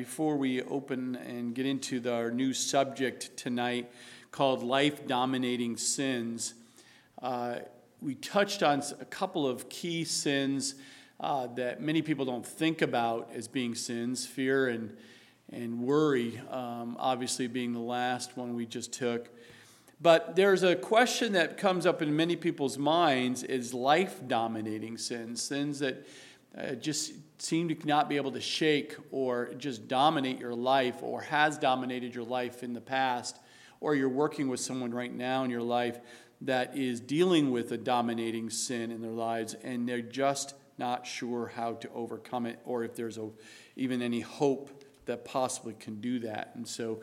before we open and get into the, our new subject tonight called Life Dominating Sins, uh, we touched on a couple of key sins uh, that many people don't think about as being sins fear and, and worry, um, obviously, being the last one we just took. But there's a question that comes up in many people's minds is life dominating sins, sins that uh, just seem to not be able to shake or just dominate your life or has dominated your life in the past, or you're working with someone right now in your life that is dealing with a dominating sin in their lives and they're just not sure how to overcome it or if there's a, even any hope that possibly can do that. And so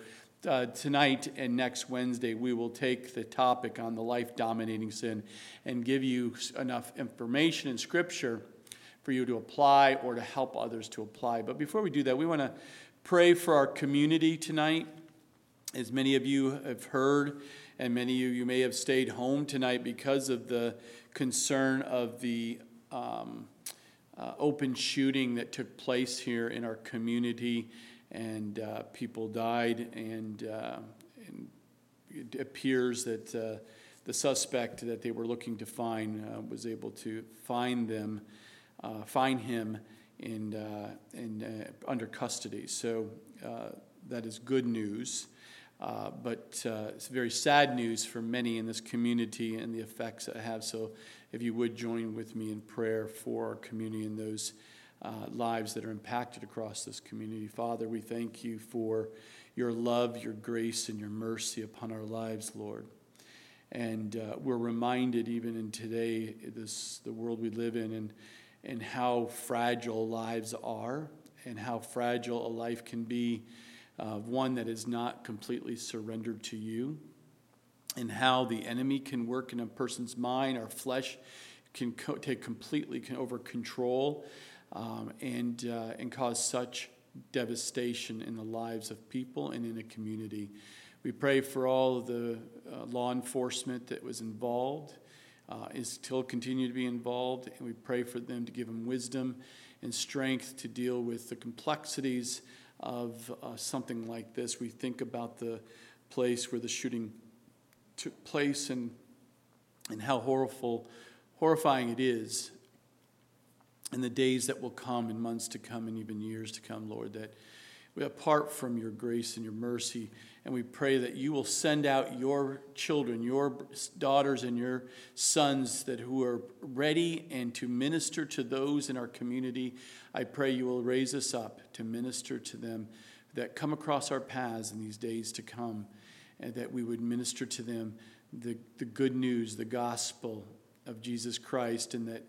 uh, tonight and next Wednesday, we will take the topic on the life dominating sin and give you enough information in Scripture for you to apply or to help others to apply. But before we do that, we want to pray for our community tonight. As many of you have heard, and many of you may have stayed home tonight because of the concern of the um, uh, open shooting that took place here in our community and uh, people died, and, uh, and, it appears that uh, the suspect that they were looking to find uh, was able to find them, uh, find him, in, in, under custody. So that is good news. Uh, but uh, it's very sad news for many in this community and the effects that have. So, if you would join with me in prayer for our community and those uh, lives that are impacted across this community. Father, we thank you for your love, your grace, and your mercy upon our lives, Lord. And uh, we're reminded, even in today, this the world we live in, and and how fragile lives are, and how fragile a life can be, uh, one that is not completely surrendered to you, and how the enemy can work in a person's mind, our flesh can co- take completely can over control um, and, uh, and cause such devastation in the lives of people and in a community. We pray for all of the uh, law enforcement that was involved, uh, is still continue to be involved, and we pray for them to give them wisdom and strength to deal with the complexities of uh, something like this. We think about the place where the shooting took place and, and how horrible, horrifying it is in the days that will come, and months to come, and even years to come, Lord, that we apart from your grace and your mercy, and we pray that you will send out your children, your daughters, and your sons that who are ready and to minister to those in our community. I pray you will raise us up to minister to them that come across our paths in these days to come, and that we would minister to them the, the good news, the gospel of Jesus Christ, and that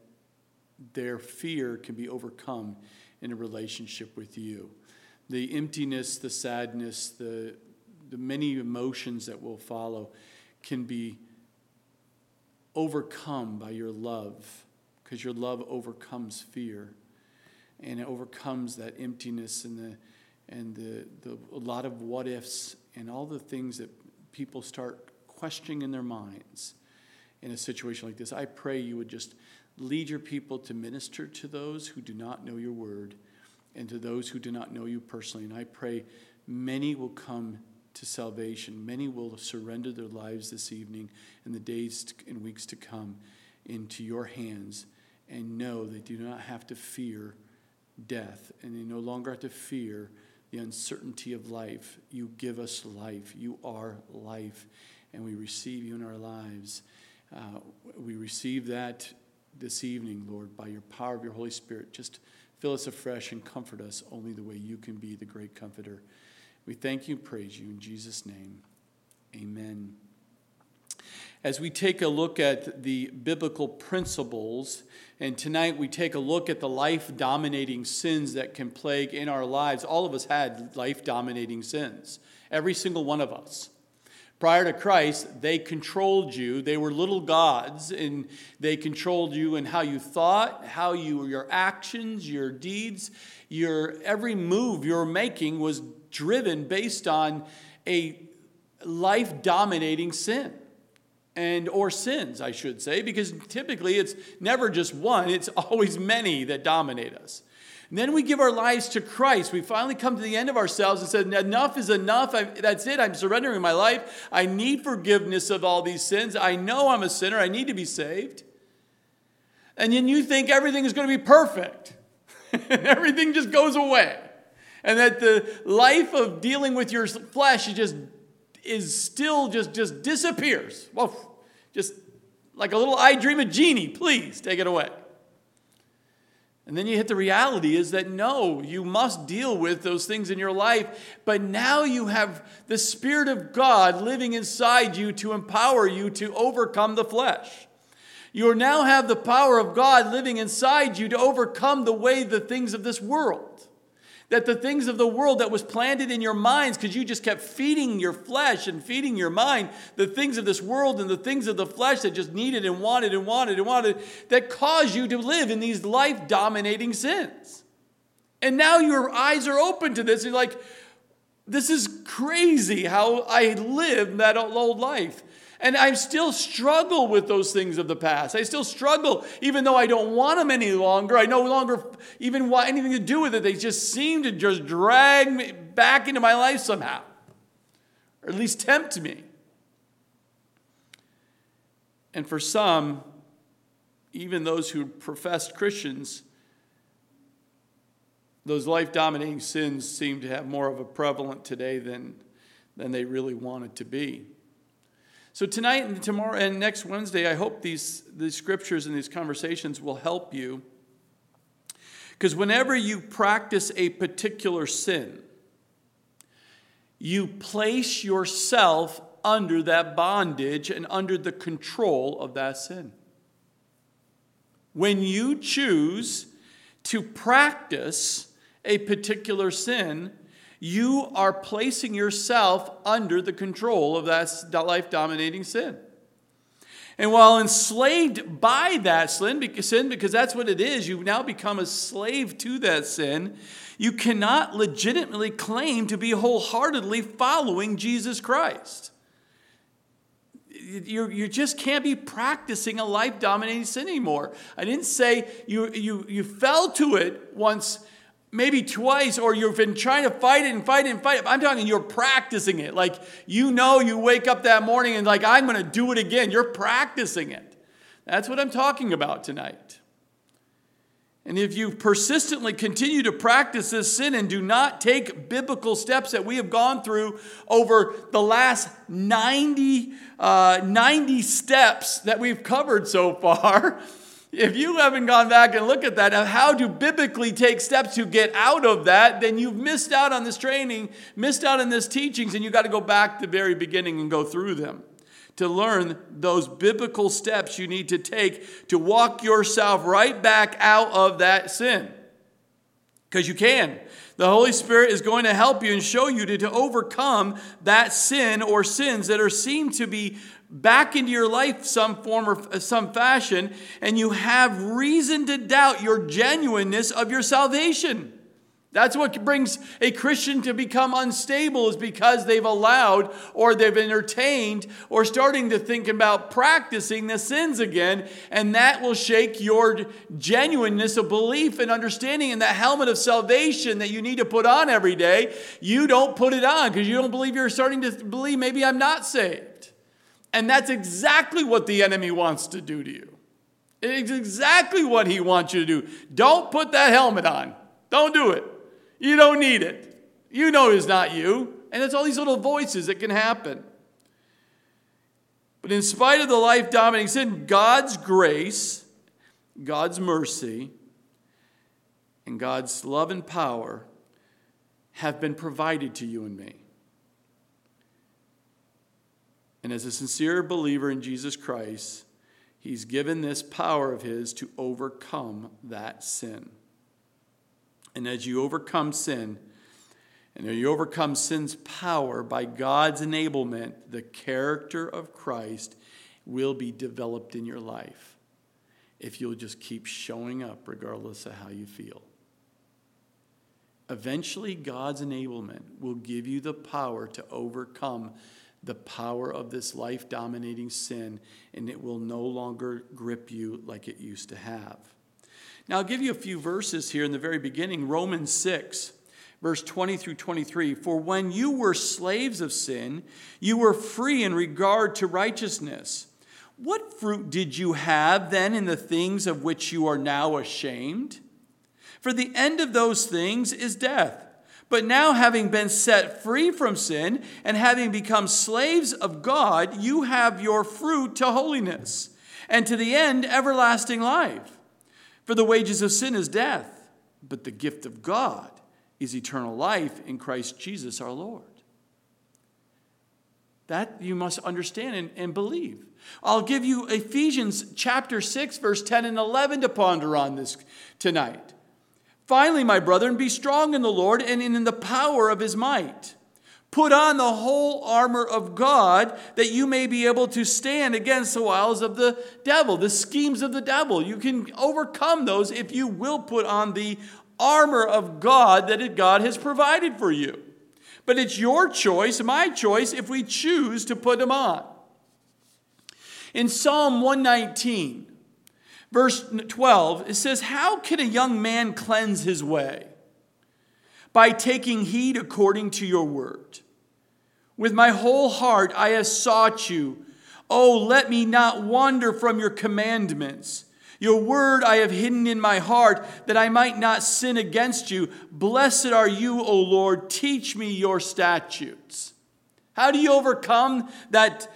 their fear can be overcome in a relationship with you. The emptiness, the sadness, the, the many emotions that will follow can be overcome by your love, because your love overcomes fear and it overcomes that emptiness and the and the, the a lot of what ifs and all the things that people start questioning in their minds in a situation like this. I pray you would just Lead your people to minister to those who do not know your word and to those who do not know you personally. And I pray many will come to salvation. Many will surrender their lives this evening and the days and weeks to come into your hands and know they do not have to fear death and they no longer have to fear the uncertainty of life. You give us life. You are life, and we receive you in our lives. Uh, we receive that this evening, Lord, by your power of your Holy Spirit. Just fill us afresh and comfort us only the way you can be the great comforter. We thank you and praise you in Jesus' name. Amen. As we take a look at the biblical principles, and tonight we take a look at the life dominating sins that can plague in our lives. All of us had life dominating sins, every single one of us. Prior to Christ, they controlled you. They were little gods, and they controlled you in how you thought, how you, your actions, your deeds, your every move you're making was driven based on a life dominating sin and or sins i should say because typically it's never just one it's always many that dominate us And then we give our lives to Christ. We finally come to the end of ourselves and said, Enough is enough. I, that's it. I'm surrendering my life. I need forgiveness of all these sins. I know I'm a sinner. I need to be saved. And then you think everything is going to be perfect, everything just goes away. And that the life of dealing with your flesh is just is still just just disappears. Well, just like a little I dream a genie, please take it away. And then you hit the reality is that no, you must deal with those things in your life, but now you have the Spirit of God living inside you to empower you to overcome the flesh. You now have the power of God living inside you to overcome the way the things of this world. That the things of the world that was planted in your minds, because you just kept feeding your flesh and feeding your mind, the things of this world and the things of the flesh that just needed and wanted and wanted and wanted, that caused you to live in these life dominating sins. And now your eyes are open to this. You're like, this is crazy how I lived that old life. And I still struggle with those things of the past. I still struggle, even though I don't want them any longer. I no longer even want anything to do with it. They just seem to just drag me back into my life somehow, or at least tempt me. And for some, even those who professed Christians, those life dominating sins seem to have more of a prevalent today than, than they really wanted to be. So tonight and tomorrow and next Wednesday, I hope these, these scriptures and these conversations will help you. Because whenever you practice a particular sin, you place yourself under that bondage and under the control of that sin. When you choose to practice a particular sin, you are placing yourself under the control of that life dominating sin. And while enslaved by that sin, because that's what it is, you now become a slave to that sin, you cannot legitimately claim to be wholeheartedly following Jesus Christ. You, you just can't be practicing a life dominating sin anymore. I didn't say you, you, you fell to it once maybe twice, or you've been trying to fight it and fight it and fight it. I'm talking you're practicing it. Like you know, you wake up that morning and, like, I'm going to do it again. You're practicing it. That's what I'm talking about tonight. And if you persistently continue to practice this sin and do not take biblical steps that we have gone through over the last 90, uh, 90 steps that we've covered so far, if you haven't gone back and looked at that, how to biblically take steps to get out of that, then you've missed out on this training, missed out on this teachings, and you got to go back to the very beginning and go through them to learn those biblical steps you need to take to walk yourself right back out of that sin. Because you can. The Holy Spirit is going to help you and show you to, to overcome that sin or sins that are seen to be back into your life some form or uh, some fashion, and you have reason to doubt your genuineness of your salvation. That's what brings a Christian to become unstable, is because they've allowed or they've entertained or starting to think about practicing the sins again, and that will shake your genuineness of belief and understanding in that helmet of salvation that you need to put on every day. You don't put it on because you don't believe you're starting to believe maybe I'm not saved. And that's exactly what the enemy wants to do to you. It's exactly what he wants you to do. Don't put that helmet on. Don't do it. You don't need it. You know it's not you. And it's all these little voices that can happen. But in spite of the life dominating sin, God's grace, God's mercy, and God's love and power have been provided to you and me. And as a sincere believer in Jesus Christ, He's given this power of His to overcome that sin. And as you overcome sin, and you overcome sin's power by God's enablement, the character of Christ will be developed in your life if you'll just keep showing up regardless of how you feel. Eventually, God's enablement will give you the power to overcome the power of this life dominating sin, and it will no longer grip you like it used to have. Now, I'll give you a few verses here in the very beginning Romans 6, verse 20 through 23. For when you were slaves of sin, you were free in regard to righteousness. What fruit did you have then in the things of which you are now ashamed? For the end of those things is death. But now, having been set free from sin and having become slaves of God, you have your fruit to holiness, and to the end, everlasting life. For the wages of sin is death, but the gift of God is eternal life in Christ Jesus our Lord. That you must understand and, and, believe. I'll give you Ephesians chapter 6, verse 10 and 11 to ponder on this tonight. Finally, my brethren, be strong in the Lord and in the power of his might. Put on the whole armor of God that you may be able to stand against the wiles of the devil, the schemes of the devil. You can overcome those if you will put on the armor of God that God has provided for you. But it's your choice, my choice, if we choose to put them on. In Psalm 119, verse 12, it says, How can a young man cleanse his way? By taking heed according to your word. With my whole heart I have sought you. Oh, let me not wander from your commandments. Your word I have hidden in my heart that I might not sin against you. Blessed are you, O Lord. Teach me your statutes. How do you overcome that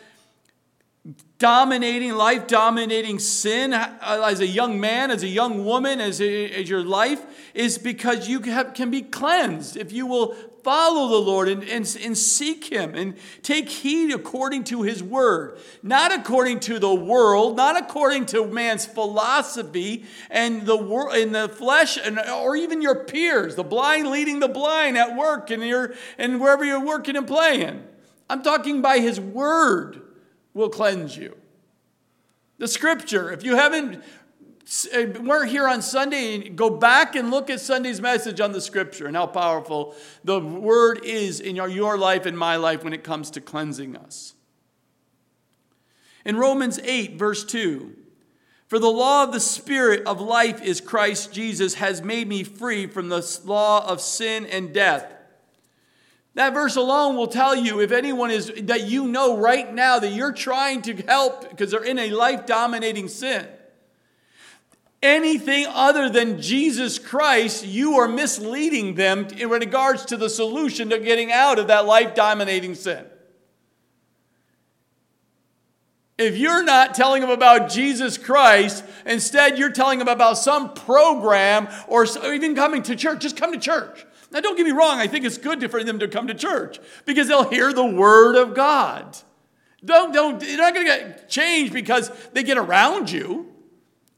dominating, life dominating sin uh, as a young man, as a young woman, as, a, as your life is because you have, can be cleansed if you will follow the Lord and, and, and seek Him and take heed according to His word, not according to the world, not according to man's philosophy and the world in the flesh, and, or even your peers, the blind leading the blind at work and, your, and wherever you're working and playing. I'm talking by His word will cleanse you. The scripture, if you haven't uh, weren't here on Sunday, go back and look at Sunday's message on the scripture and how powerful the word is in your life and my life when it comes to cleansing us. In Romans 8, verse 2, for the law of the Spirit of life is Christ Jesus has made me free from the law of sin and death. That verse alone will tell you if anyone is that you know right now that you're trying to help because they're in a life dominating sin. Anything other than Jesus Christ, you are misleading them in regards to the solution to getting out of that life dominating sin. If you're not telling them about Jesus Christ, instead you're telling them about some program or even coming to church, just come to church. Now, don't get me wrong, I think it's good for them to come to church because they'll hear the word of God. Don't, don't, you're not going to get changed because they get around you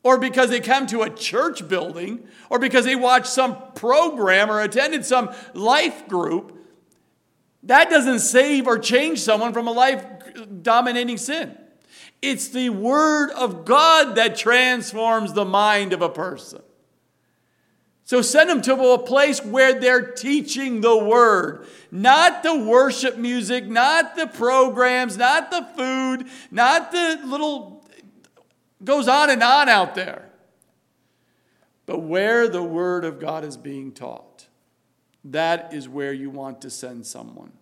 or because they come to a church building or because they watch some program or attended some life group. That doesn't save or change someone from a life dominating sin. It's the Word of God that transforms the mind of a person. So send them to a place where they're teaching the word, not the worship music, not the programs, not the food, not the little goes on and on out there. But where the word of God is being taught, that is where you want to send someone.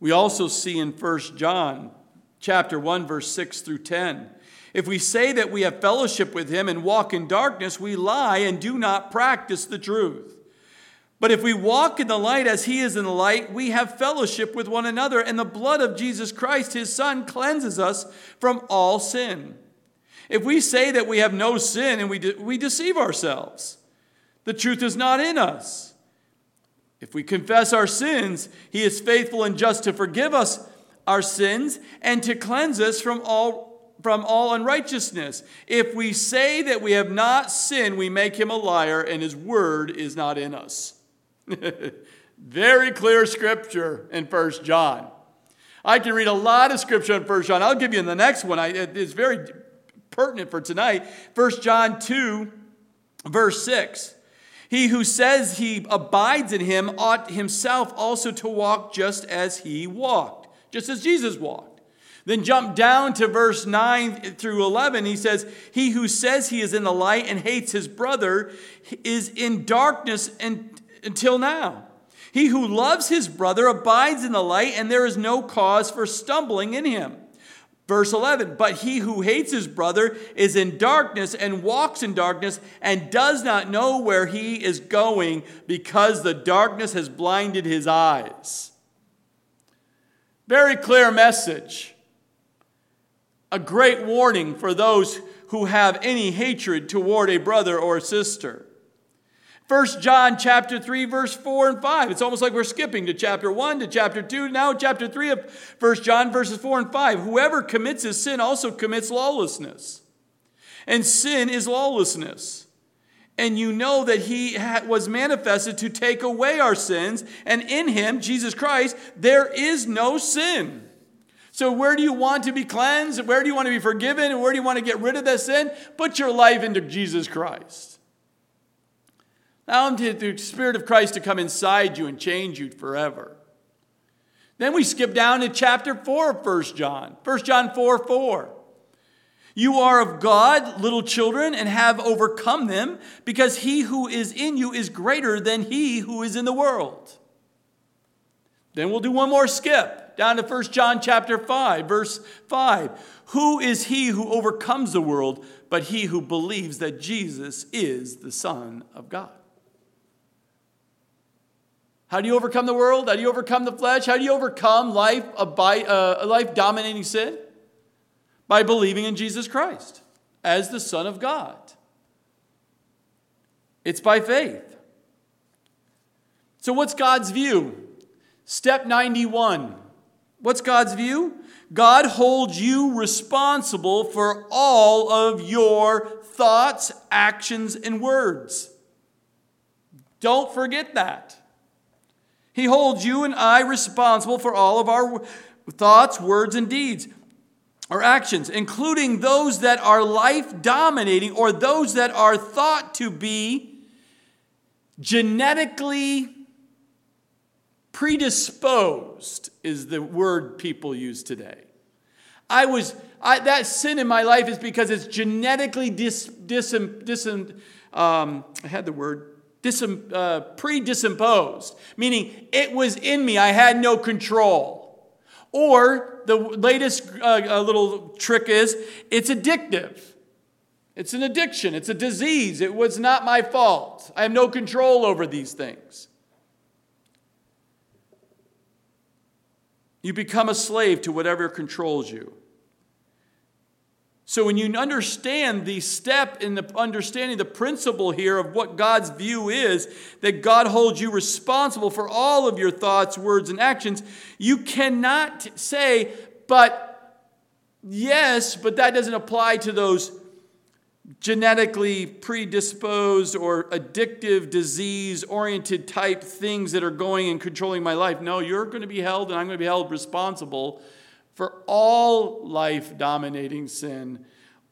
We also see in 1 John chapter 1 verse 6 through 10 if we say that we have fellowship with him and walk in darkness, we lie and do not practice the truth. But if we walk in the light as he is in the light, we have fellowship with one another, and the blood of Jesus Christ, his son, cleanses us from all sin. If we say that we have no sin and we, de- we deceive ourselves, the truth is not in us. If we confess our sins, he is faithful and just to forgive us our sins and to cleanse us from all from all unrighteousness. If we say that we have not sinned, we make him a liar, and his word is not in us. Very clear scripture in First John. I can read a lot of scripture in First John. I'll give you in the next one. I, it's very pertinent for tonight. First John 2, verse 6. He who says he abides in him ought himself also to walk just as he walked, just as Jesus walked. Then jump down to verse 9 through 11. He says, He who says he is in the light and hates his brother is in darkness until now. He who loves his brother abides in the light, and there is no cause for stumbling in him. Verse 11, but he who hates his brother is in darkness and walks in darkness and does not know where he is going because the darkness has blinded his eyes. Very clear message. A great warning for those who have any hatred toward a brother or a sister. First John chapter 3 verse 4 and 5. It's almost like we're skipping to chapter 1 to chapter 2 now chapter 3 of First John verses 4 and 5. Whoever commits his sin also commits lawlessness. And sin is lawlessness. And you know that he was manifested to take away our sins, and in him, Jesus Christ, there is no sin. So, where do you want to be cleansed? Where do you want to be forgiven? Where do you want to get rid of that sin? Put your life into Jesus Christ. Allow him to, the Spirit of Christ to come inside you and change you forever. Then we skip down to chapter 4 of 1 John. 1 John 4 4. You are of God, little children, and have overcome them, because he who is in you is greater than he who is in the world. Then we'll do one more skip down to 1 John chapter 5, verse 5. Who is he who overcomes the world but he who believes that Jesus is the Son of God? How do you overcome the world? How do you overcome the flesh? How do you overcome life, uh, life dominating sin? By believing in Jesus Christ as the Son of God. It's by faith. So, what's God's view? Step 91. What's God's view? God holds you responsible for all of your thoughts, actions, and words. Don't forget that. He holds you and I responsible for all of our thoughts, words, and deeds or actions, including those that are life dominating or those that are thought to be genetically predisposed, is the word people use today. I was, I, that sin in my life is because it's genetically dis, dis, dis um, I had the word dis- uh, pre-disimposed, meaning it was in me, I had no control. Or the latest uh, little trick is it's addictive. It's an addiction, it's a disease. It was not my fault. I have no control over these things. You become a slave to whatever controls you. So when you understand the step in the understanding the principle here of what God's view is, that God holds you responsible for all of your thoughts, words, and actions, you cannot say, but yes, but that doesn't apply to those genetically predisposed or addictive disease oriented type things that are going and controlling my life. No, you're going to be held and I'm going to be held responsible for all life dominating sin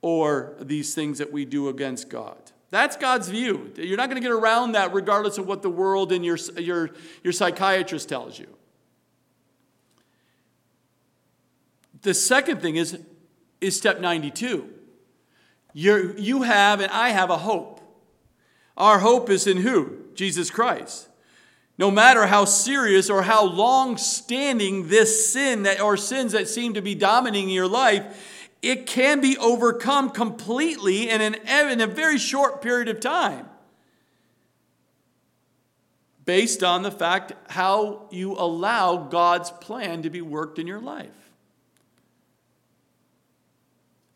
or these things that we do against God. That's God's view. You're not going to get around that regardless of what the world and your, your, your psychiatrist tells you. The second thing is, is step 92. You you have and I have a hope. Our hope is in who? Jesus Christ. No matter how serious or how long standing this sin that, or sins that seem to be dominating your life, it can be overcome completely in, an, in a very short period of time. Based on the fact how you allow God's plan to be worked in your life.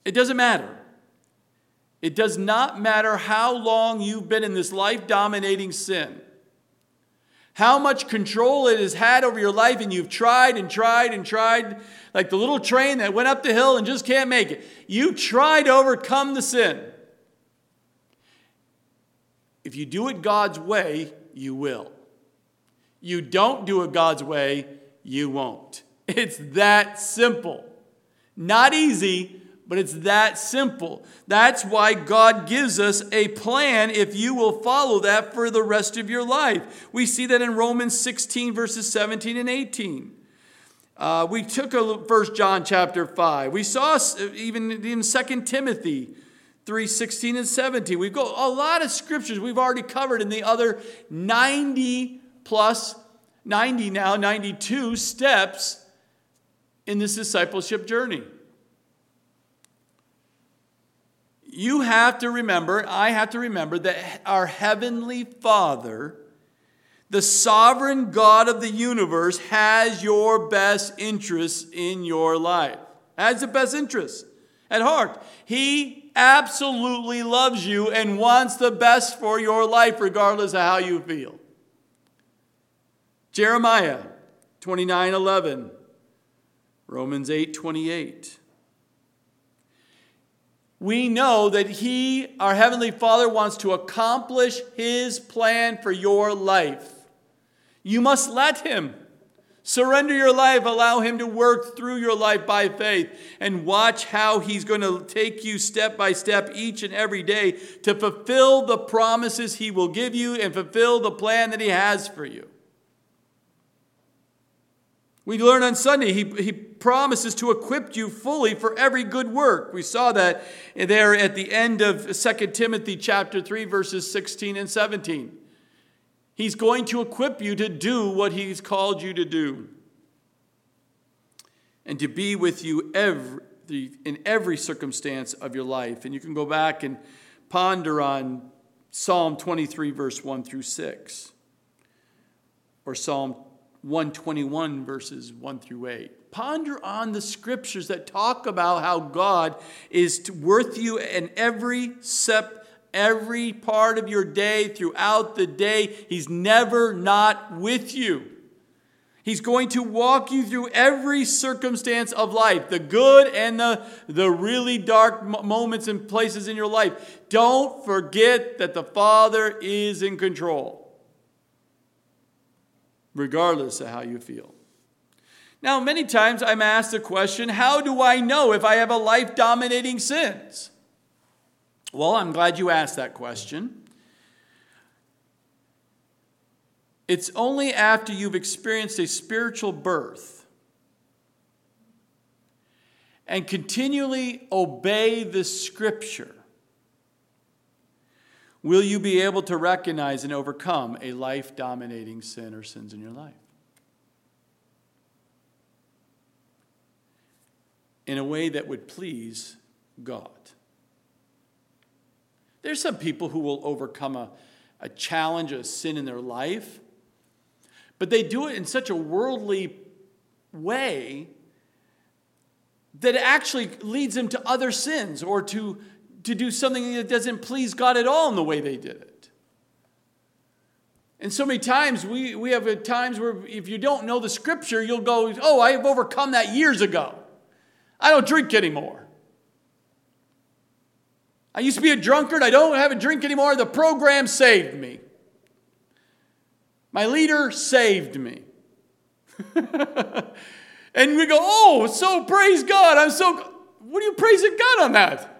It doesn't matter. It does not matter how long you've been in this life dominating sin how much control it has had over your life, and you've tried and tried and tried, like the little train that went up the hill and just can't make it. You try to overcome the sin. If you do it God's way, you will. You don't do it God's way, you won't. It's that simple. Not easy, but it's that simple. That's why God gives us a plan if you will follow that for the rest of your life. We see that in Romans 16, verses 17 and 18. Uh, we took a First John chapter 5. We saw even in Second Timothy 3 16 and 17. We've got a lot of scriptures we've already covered in the other 90 plus, 90 now, 92 steps in this discipleship journey. You have to remember, I have to remember that our Heavenly Father, the sovereign God of the universe, has your best interests in your life. Has the best interests at heart. He absolutely loves you and wants the best for your life, regardless of how you feel. Jeremiah 29 11, Romans 8 28. We know that He, our Heavenly Father, wants to accomplish His plan for your life. You must let Him. Surrender your life, allow Him to work through your life by faith, and watch how He's going to take you step by step each and every day to fulfill the promises He will give you and fulfill the plan that He has for you. We learn on Sunday, he, he promises to equip you fully for every good work. We saw that there at the end of 2 Timothy chapter 3, verses 16 and 17. He's going to equip you to do what He's called you to do and to be with you every, in every circumstance of your life. And you can go back and ponder on Psalm 23, verse 1 through 6, or Psalm 121, verses 1 through 8. Ponder on the scriptures that talk about how God is worth you in every step every part of your day, throughout the day. He's never not with you. He's going to walk you through every circumstance of life, the good and the, the really dark moments and places in your life. Don't forget that the Father is in control, regardless of how you feel. Now, many times I'm asked the question how do I know if I have a life dominating sins? Well, I'm glad you asked that question. It's only after you've experienced a spiritual birth and continually obey the scripture will you be able to recognize and overcome a life dominating sin or sins in your life. In a way that would please God. There's some people who will overcome a, a challenge, a sin in their life, but they do it in such a worldly way that it actually leads them to other sins or to, to do something that doesn't please God at all in the way they did it. And so many times we, we have times where if you don't know the scripture, you'll go, Oh, I have overcome that years ago. I don't drink anymore. I used to be a drunkard. I don't have a drink anymore. The program saved me. My leader saved me. and we go, oh, so praise God. I'm so, what are you praising God on that?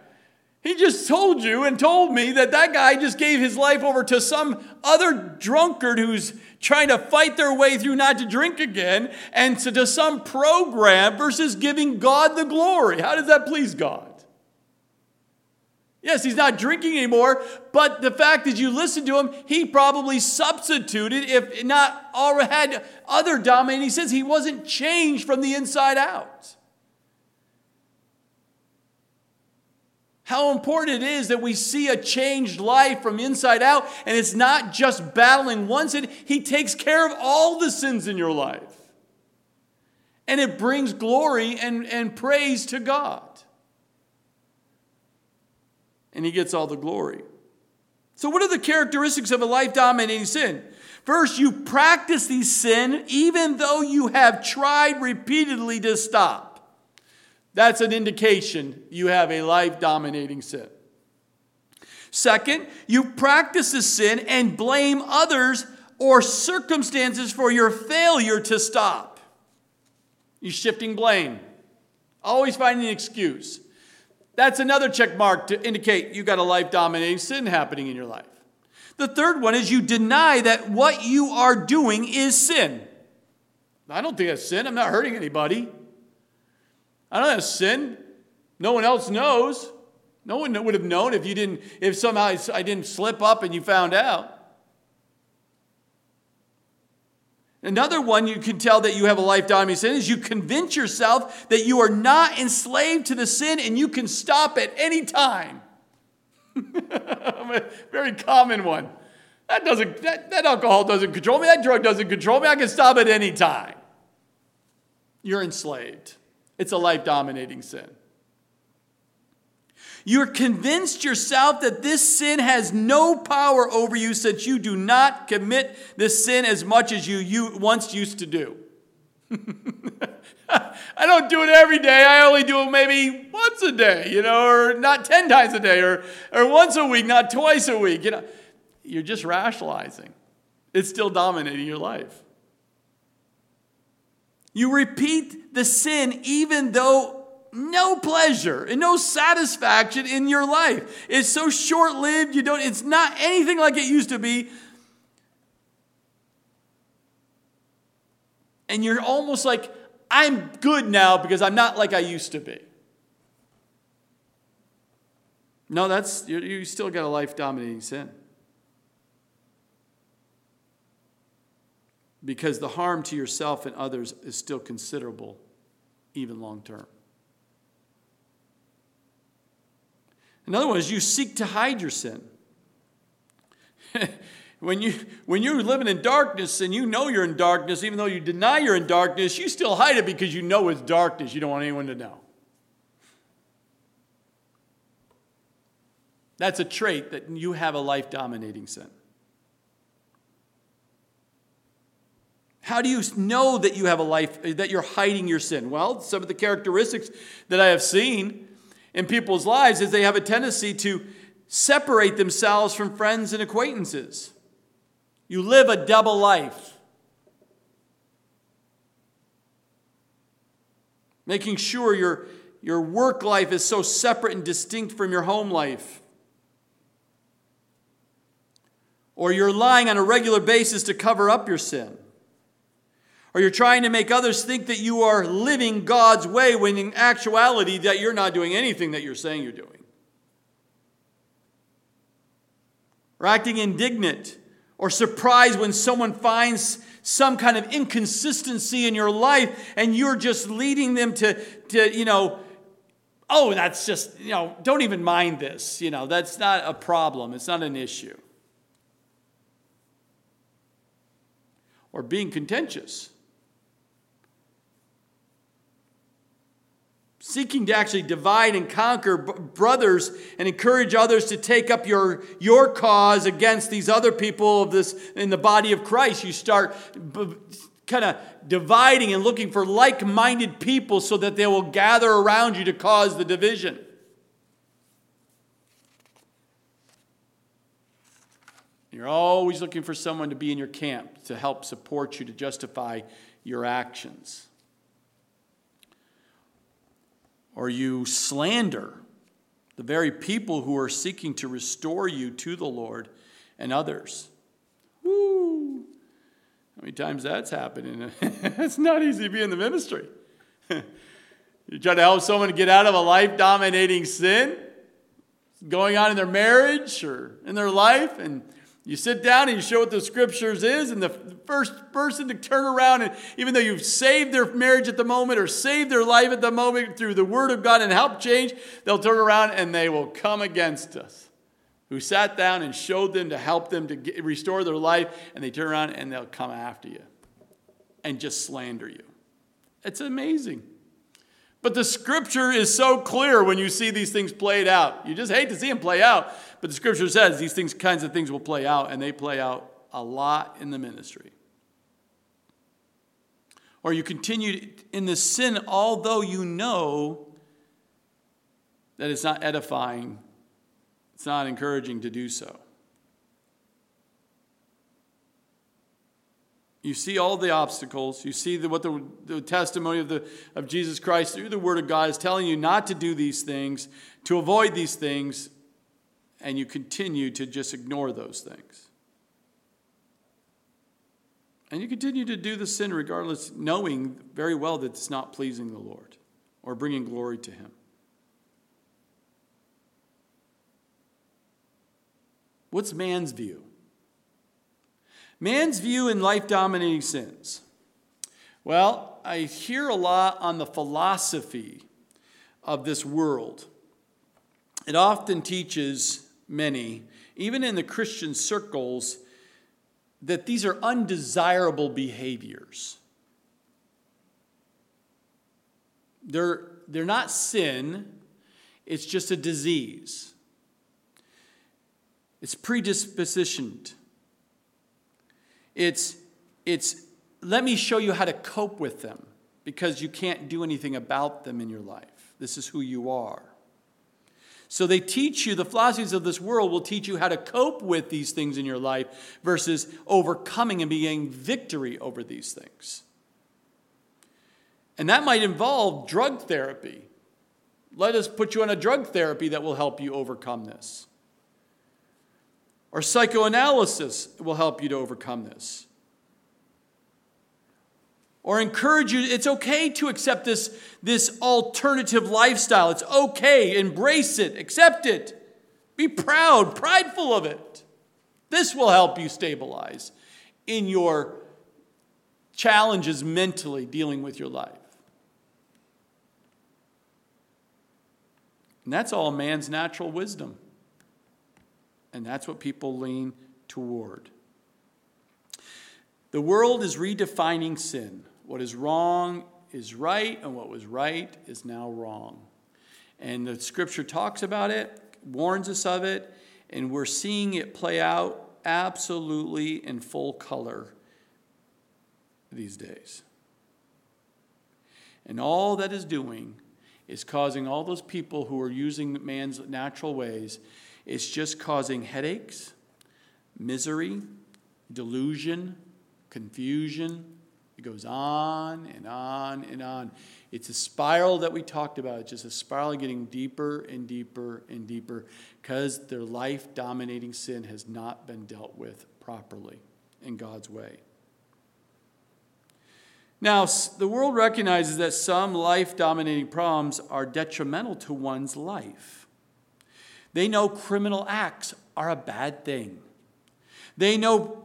He just told you and told me that that guy just gave his life over to some other drunkard who's trying to fight their way through not to drink again and to some program versus giving God the glory. How does that please God? Yes, he's not drinking anymore, but the fact that you listen to him, he probably substituted, if not already had other dominating sins. He wasn't changed from the inside out. How important it is that we see a changed life from inside out, and it's not just battling one sin, he takes care of all the sins in your life. And it brings glory and, and praise to God and he gets all the glory. So, what are the characteristics of a life dominating sin? First, you practice these sin even though you have tried repeatedly to stop. That's an indication you have a life dominating sin. Second, you practice the sin and blame others or circumstances for your failure to stop. You're shifting blame, always finding an excuse. That's another check mark to indicate you've got a life dominating sin happening in your life. The third one is you deny that what you are doing is sin. I don't think that's sin. I'm not hurting anybody. I don't have sin. No one else knows. No one would have known if you didn't, if somehow I didn't slip up and you found out. Another one you can tell that you have a life dominating sin is you convince yourself that you are not enslaved to the sin and you can stop at any time. very common one. That doesn't that, that alcohol doesn't control me, that drug doesn't control me, I can stop at any time. You're enslaved. It's a life dominating sin. You're convinced yourself that this sin has no power over you since you do not commit this sin as much as you, you once used to do. I don't do it every day. I only do it maybe once a day, you know, or not 10 times a day, or, or once a week, not twice a week. You know, you're just rationalizing. It's still dominating your life. You repeat the sin even though no pleasure and no satisfaction in your life. It's so short lived, you don't, it's not anything like it used to be. And you're almost like, I'm good now because I'm not like I used to be. No, that's, you, you still got a life dominating sin. Because the harm to yourself and others is still considerable, even long term. Another one is you seek to hide your sin. when, you, when you're living in darkness and you know you're in darkness, even though you deny you're in darkness, you still hide it because you know it's darkness. You don't want anyone to know. That's a trait that you have a life dominating sin. How do you know that you have a life, that you're hiding your sin? Well, some of the characteristics that I have seen in people's lives is they have a tendency to separate themselves from friends and acquaintances. You live a double life. Making sure your, your work life is so separate and distinct from your home life. Or you're lying on a regular basis to cover up your sin. Or you're trying to make others think that you are living God's way when in actuality that you're not doing anything that you're saying you're doing. Or acting indignant or surprised when someone finds some kind of inconsistency in your life and you're just leading them to, to you know, oh, that's just, you know, don't even mind this. You know, that's not a problem, it's not an issue. Or being contentious. Seeking to actually divide and conquer brothers and encourage others to take up your, your cause against these other people of this in the body of Christ. You start b- kind of dividing and looking for like minded people so that they will gather around you to cause the division. You're always looking for someone to be in your camp to help support you to justify your actions or you slander the very people who are seeking to restore you to the Lord and others. Woo! How many times that's happening? it's not easy to be in the ministry. you try to help someone get out of a life dominating sin going on in their marriage or in their life, and you sit down and you show what the scriptures is, and the first person to turn around, and even though you've saved their marriage at the moment or saved their life at the moment through the word of God and help change, they'll turn around and they will come against us. Who sat down and showed them to help them to get, restore their life, and they turn around and they'll come after you and just slander you. It's amazing. But the scripture is so clear when you see these things played out. You just hate to see them play out, but the scripture says these things, kinds of things will play out, and they play out a lot in the ministry. Or you continue in the sin, although you know that it's not edifying, it's not encouraging to do so. You see all the obstacles. You see the, what the, the testimony of, the, of Jesus Christ through the Word of God is telling you not to do these things, to avoid these things, and you continue to just ignore those things. And you continue to do the sin regardless, knowing very well that it's not pleasing the Lord or bringing glory to Him. What's man's view? Man's view in life dominating sins. Well, I hear a lot on the philosophy of this world. It often teaches many, even in the Christian circles, that these are undesirable behaviors. They're, they're not sin, it's just a disease. It's predispositioned. It's, it's let me show you how to cope with them because you can't do anything about them in your life. This is who you are. So they teach you, the philosophies of this world will teach you how to cope with these things in your life versus overcoming and being victory over these things. And that might involve drug therapy. Let us put you on a drug therapy that will help you overcome this. Or psychoanalysis will help you to overcome this or encourage you it's okay to accept this, this alternative lifestyle. It's okay. Embrace it, accept it. Be proud, prideful of it. This will help you stabilize in your challenges mentally dealing with your life. And that's all man's natural wisdom. And that's what people lean toward. The world is redefining sin. What is wrong is right, and what was right is now wrong. And the scripture talks about it, warns us of it, and we're seeing it play out absolutely in full color these days. And all that is doing is causing all those people who are using man's natural ways, it's just causing headaches, misery, delusion, confusion, it goes on and on and on. It's a spiral that we talked about. It's just a spiral getting deeper and deeper and deeper because their life dominating sin has not been dealt with properly in God's way. Now, the world recognizes that some life dominating problems are detrimental to one's life. They know criminal acts are a bad thing. They know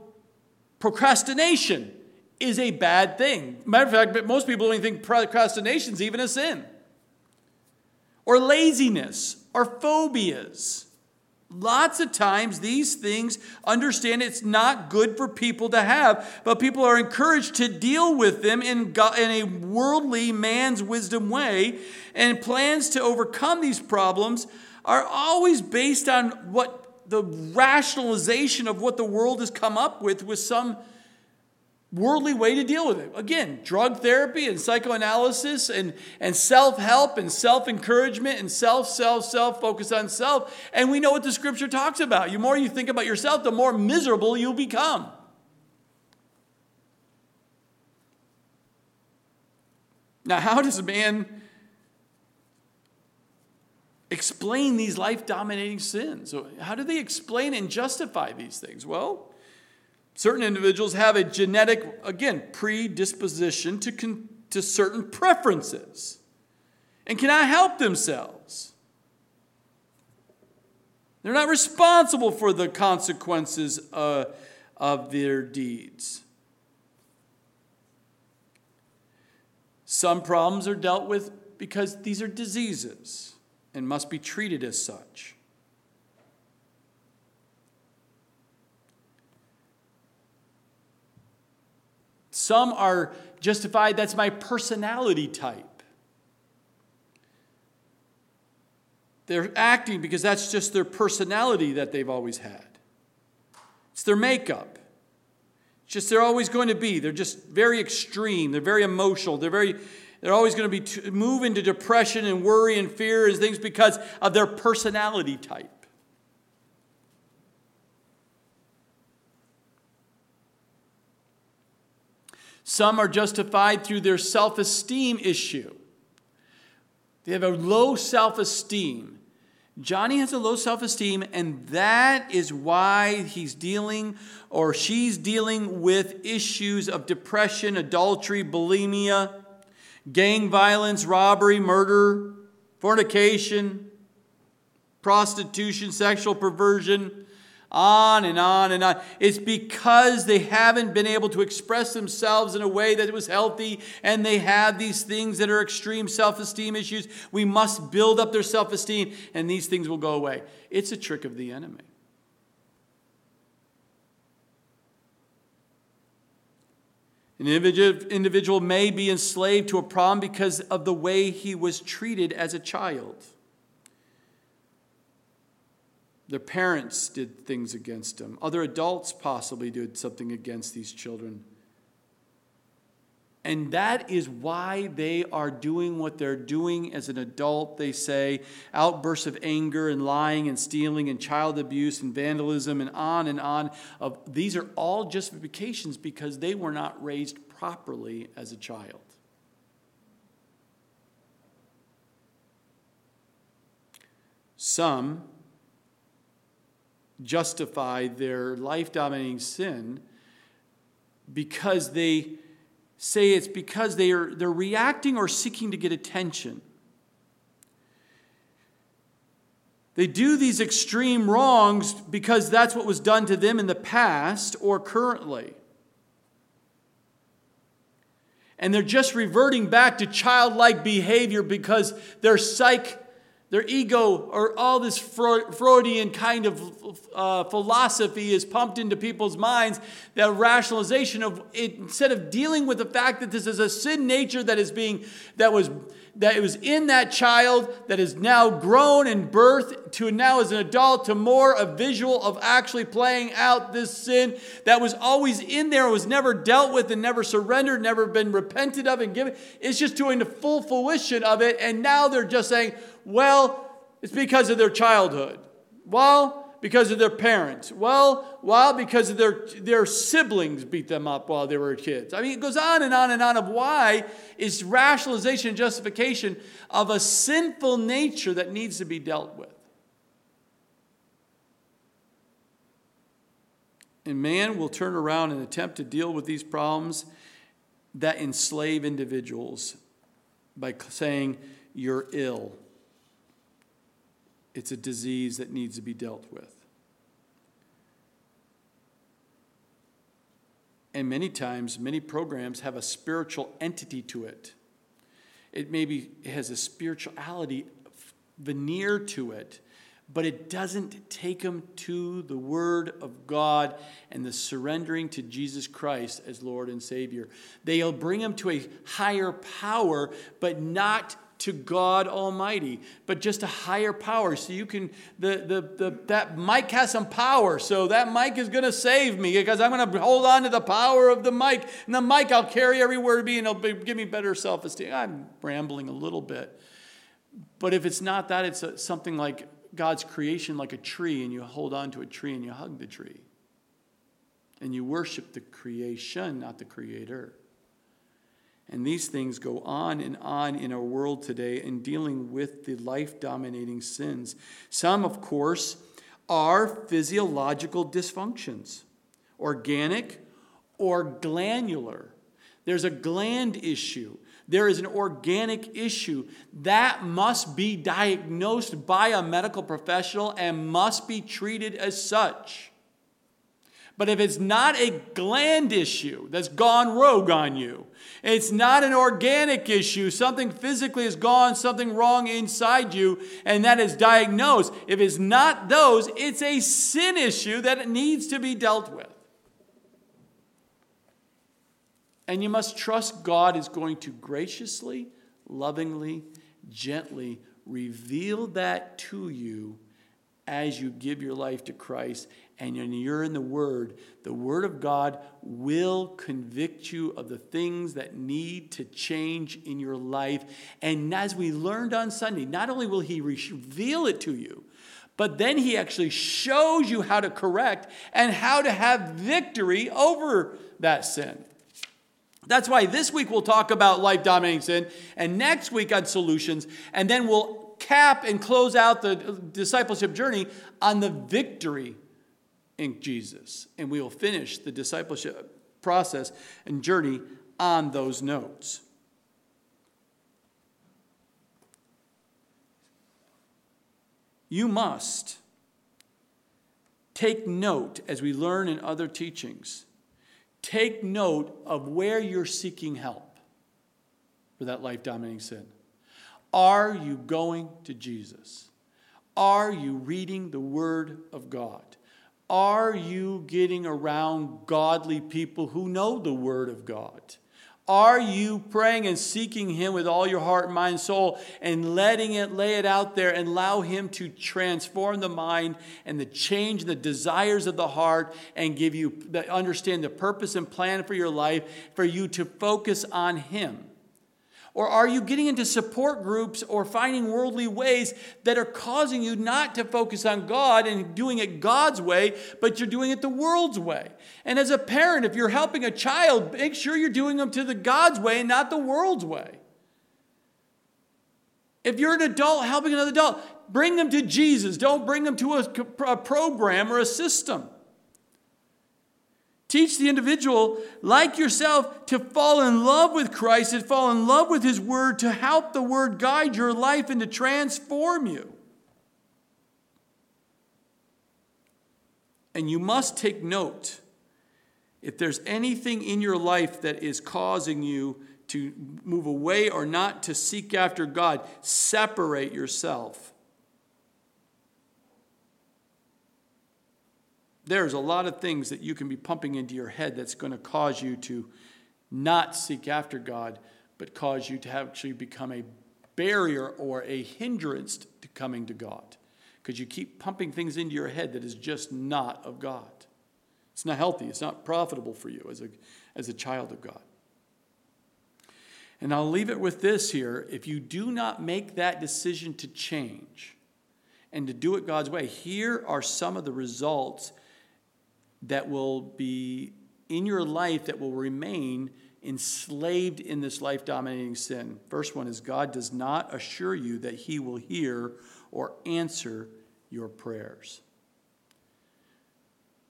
procrastination is a bad thing. Matter of fact, most people don't even think procrastination is even a sin. Or laziness, or phobias. Lots of times, these things understand it's not good for people to have, but people are encouraged to deal with them in, God, in a worldly man's wisdom way. And plans to overcome these problems are always based on what the rationalization of what the world has come up with, with some worldly way to deal with it. Again, drug therapy and psychoanalysis and, and self help and self encouragement and self, self, self, focus on self. And we know what the scripture talks about. The more you think about yourself, the more miserable you'll become. Now, how does a man explain these life dominating sins? So, How do they explain and justify these things? Well, Certain individuals have a genetic, again, predisposition to, con- to certain preferences and cannot help themselves. They're not responsible for the consequences uh, of their deeds. Some problems are dealt with because these are diseases and must be treated as such. Some are justified, that's my personality type. They're acting because that's just their personality that they've always had. It's their makeup. It's just they're always going to be. They're just very extreme. They're very emotional. They're very they're always going to be t- move into depression and worry and fear and things because of their personality type. Some are justified through their self esteem issue. They have a low self esteem. Johnny has a low self esteem, and that is why he's dealing or she's dealing with issues of depression, adultery, bulimia, gang violence, robbery, murder, fornication, prostitution, sexual perversion, on and on and on. It's because they haven't been able to express themselves in a way that was healthy and they have these things that are extreme self esteem issues. We must build up their self esteem and these things will go away. It's a trick of the enemy. An individual may be enslaved to a problem because of the way he was treated as a child. Their parents did things against them. Other adults possibly did something against these children. And that is why they are doing what they're doing as an adult. They say outbursts of anger and lying and stealing and child abuse and vandalism and on and on. Of these are all justifications because they were not raised properly as a child. Some justify their life dominating sin because they say it's because they are they're reacting or seeking to get attention. They do these extreme wrongs because that's what was done to them in the past or currently. And they're just reverting back to childlike behavior because their psyche their ego or all this Freudian kind of uh, philosophy is pumped into people's minds. That rationalization of instead of dealing with the fact that this is a sin nature that is being that was that it was in that child that is now grown and birthed to now as an adult to more a visual of actually playing out this sin that was always in there was never dealt with and never surrendered never been repented of and given it's just doing the full fruition of it and now they're just saying well, it's because of their childhood. Well, because of their parents. Well, well, because of their, their siblings beat them up while they were kids. I mean, it goes on and on and on of why is rationalization and justification of a sinful nature that needs to be dealt with. And man will turn around and attempt to deal with these problems that enslave individuals by saying, You're ill. It's a disease that needs to be dealt with. And many times, many programs have a spiritual entity to it. It maybe has a spirituality veneer to it, but it doesn't take them to the Word of God and the surrendering to Jesus Christ as Lord and Savior. They'll bring them to a higher power, but not to God Almighty, but just a higher power. So you can, the, the, the, that mic has some power. So that mic is going to save me because I'm going to hold on to the power of the mic. And the mic I'll carry everywhere to be and it'll be, give me better self esteem. I'm rambling a little bit. But if it's not that, it's a, something like God's creation, like a tree, and you hold on to a tree and you hug the tree. And you worship the creation, not the creator. And these things go on and on in our world today in dealing with the life dominating sins. Some, of course, are physiological dysfunctions, organic or glandular. There's a gland issue. There is an organic issue that must be diagnosed by a medical professional and must be treated as such. But if it's not a gland issue that's gone rogue on you, it's not an organic issue, something physically has gone, something wrong inside you, and that is diagnosed. If it's not those, it's a sin issue that needs to be dealt with. And you must trust God is going to graciously, lovingly, gently reveal that to you as you give your life to Christ and you're in the Word, the Word of God will convict you of the things that need to change in your life. And as we learned on Sunday, not only will He reveal it to you, but then He actually shows you how to correct and how to have victory over that sin. That's why this week we'll talk about life dominating sin, and next week on solutions, and then we'll cap and close out the discipleship journey on the victory in Jesus. And we will finish the discipleship process and journey on those notes. You must take note as we learn in other teachings. Take note of where you're seeking help for that life dominating sin. Are you going to Jesus? Are you reading the Word of God? Are you getting around godly people who know the Word of God? Are you praying and seeking Him with all your heart, mind, soul, and letting it, lay it out there and allow Him to transform the mind and the change the desires of the heart and give you, understand the purpose and plan for your life for you to focus on Him? Or are you getting into support groups or finding worldly ways that are causing you not to focus on God and doing it God's way, but you're doing it the world's way? And as a parent, if you're helping a child, make sure you're doing them to the God's way and not the world's way. If you're an adult helping another adult, bring them to Jesus. Don't bring them to a, a program or a system. Teach the individual, like yourself, to fall in love with Christ and fall in love with His Word, to help the Word guide your life and to transform you. And you must take note if there's anything in your life that is causing you to move away or not to seek after God, separate yourself there's a lot of things that you can be pumping into your head that's going to cause you to not seek after God, but cause you to actually become a barrier or a hindrance to coming to God. Because you keep pumping things into your head that is just not of God. It's not healthy, it's not profitable for you as a, as a child of God. And I'll leave it with this here. If you do not make that decision to change and to do it God's way, here are some of the results that will be in your life that will remain enslaved in this life dominating sin. First one is God does not assure you that he will hear or answer your prayers.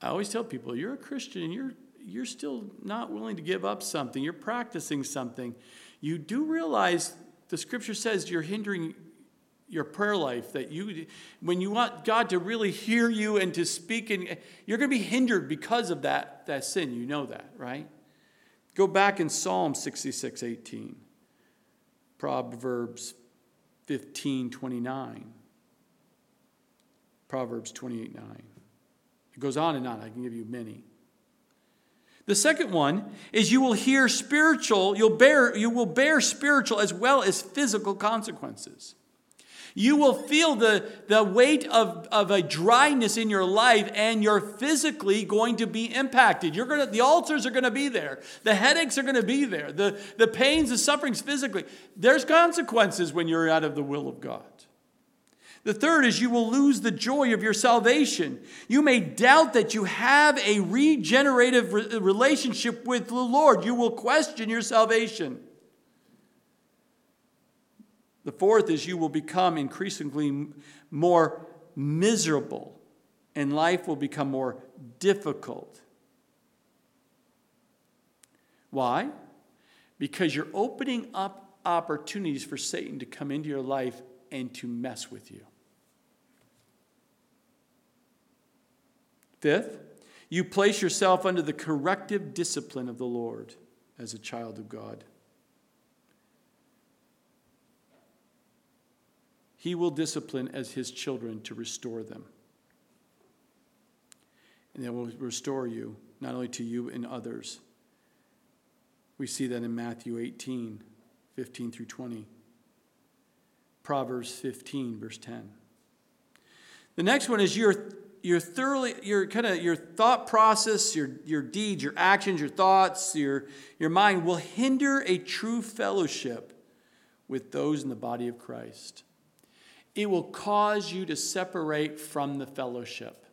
I always tell people, you're a Christian, you're you're still not willing to give up something. You're practicing something. You do realize the scripture says you're hindering your prayer life that you when you want god to really hear you and to speak and you're going to be hindered because of that that sin you know that right? Go back in psalm 66 18 proverbs 15 29 proverbs 28 9 it goes on and on. I can give you many. The second one is you will hear spiritual you'll bear you will bear spiritual as well as physical consequences you will feel the, the weight of, of a dryness in your life, and you're physically going to be impacted. You're gonna, the ulcers are going to be there, the headaches are going to be there, the, the pains, the sufferings physically. There's consequences when you're out of the will of God. The third is you will lose the joy of your salvation. You may doubt that you have a regenerative relationship with the Lord. You will question your salvation. The fourth is you will become increasingly more miserable and life will become more difficult. Why? Because you're opening up opportunities for Satan to come into your life and to mess with you. Fifth, you place yourself under the corrective discipline of the Lord as a child of God. He will discipline as his children to restore them. And they will restore you, not only to you and others. We see that in Matthew 18, 15 through 20. Proverbs 15, verse 10. The next one is your your thoroughly your kind of your thought process, your your deeds, your actions, your thoughts, your your mind will hinder a true fellowship with those in the body of Christ it will cause you to separate from the fellowship.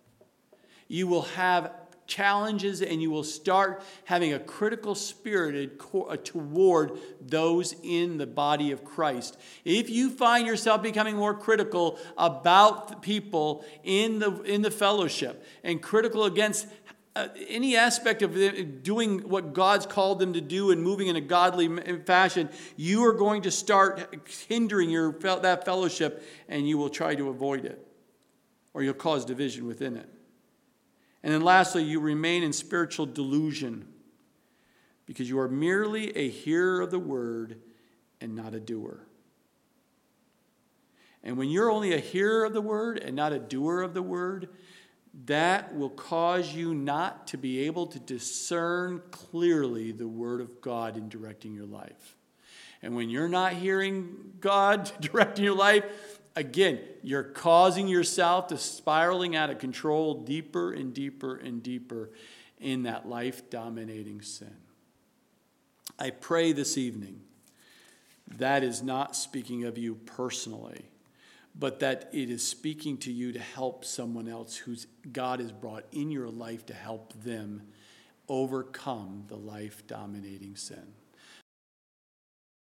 You will have challenges and you will start having a critical spirit uh, toward those in the body of Christ. If you find yourself becoming more critical about people in the, in the fellowship and critical against uh, any aspect of doing what God's called them to do and moving in a godly fashion, you are going to start hindering your, that fellowship and you will try to avoid it or you'll cause division within it. And then lastly, you remain in spiritual delusion because you are merely a hearer of the word and not a doer. And when you're only a hearer of the word and not a doer of the word, that will cause you not to be able to discern clearly the word of God in directing your life. And when you're not hearing God directing your life, again, you're causing yourself to spiraling out of control deeper and deeper and deeper in that life dominating sin. I pray this evening that is not speaking of you personally, but that it is speaking to you to help someone else whose God has brought in your life to help them overcome the life dominating sin.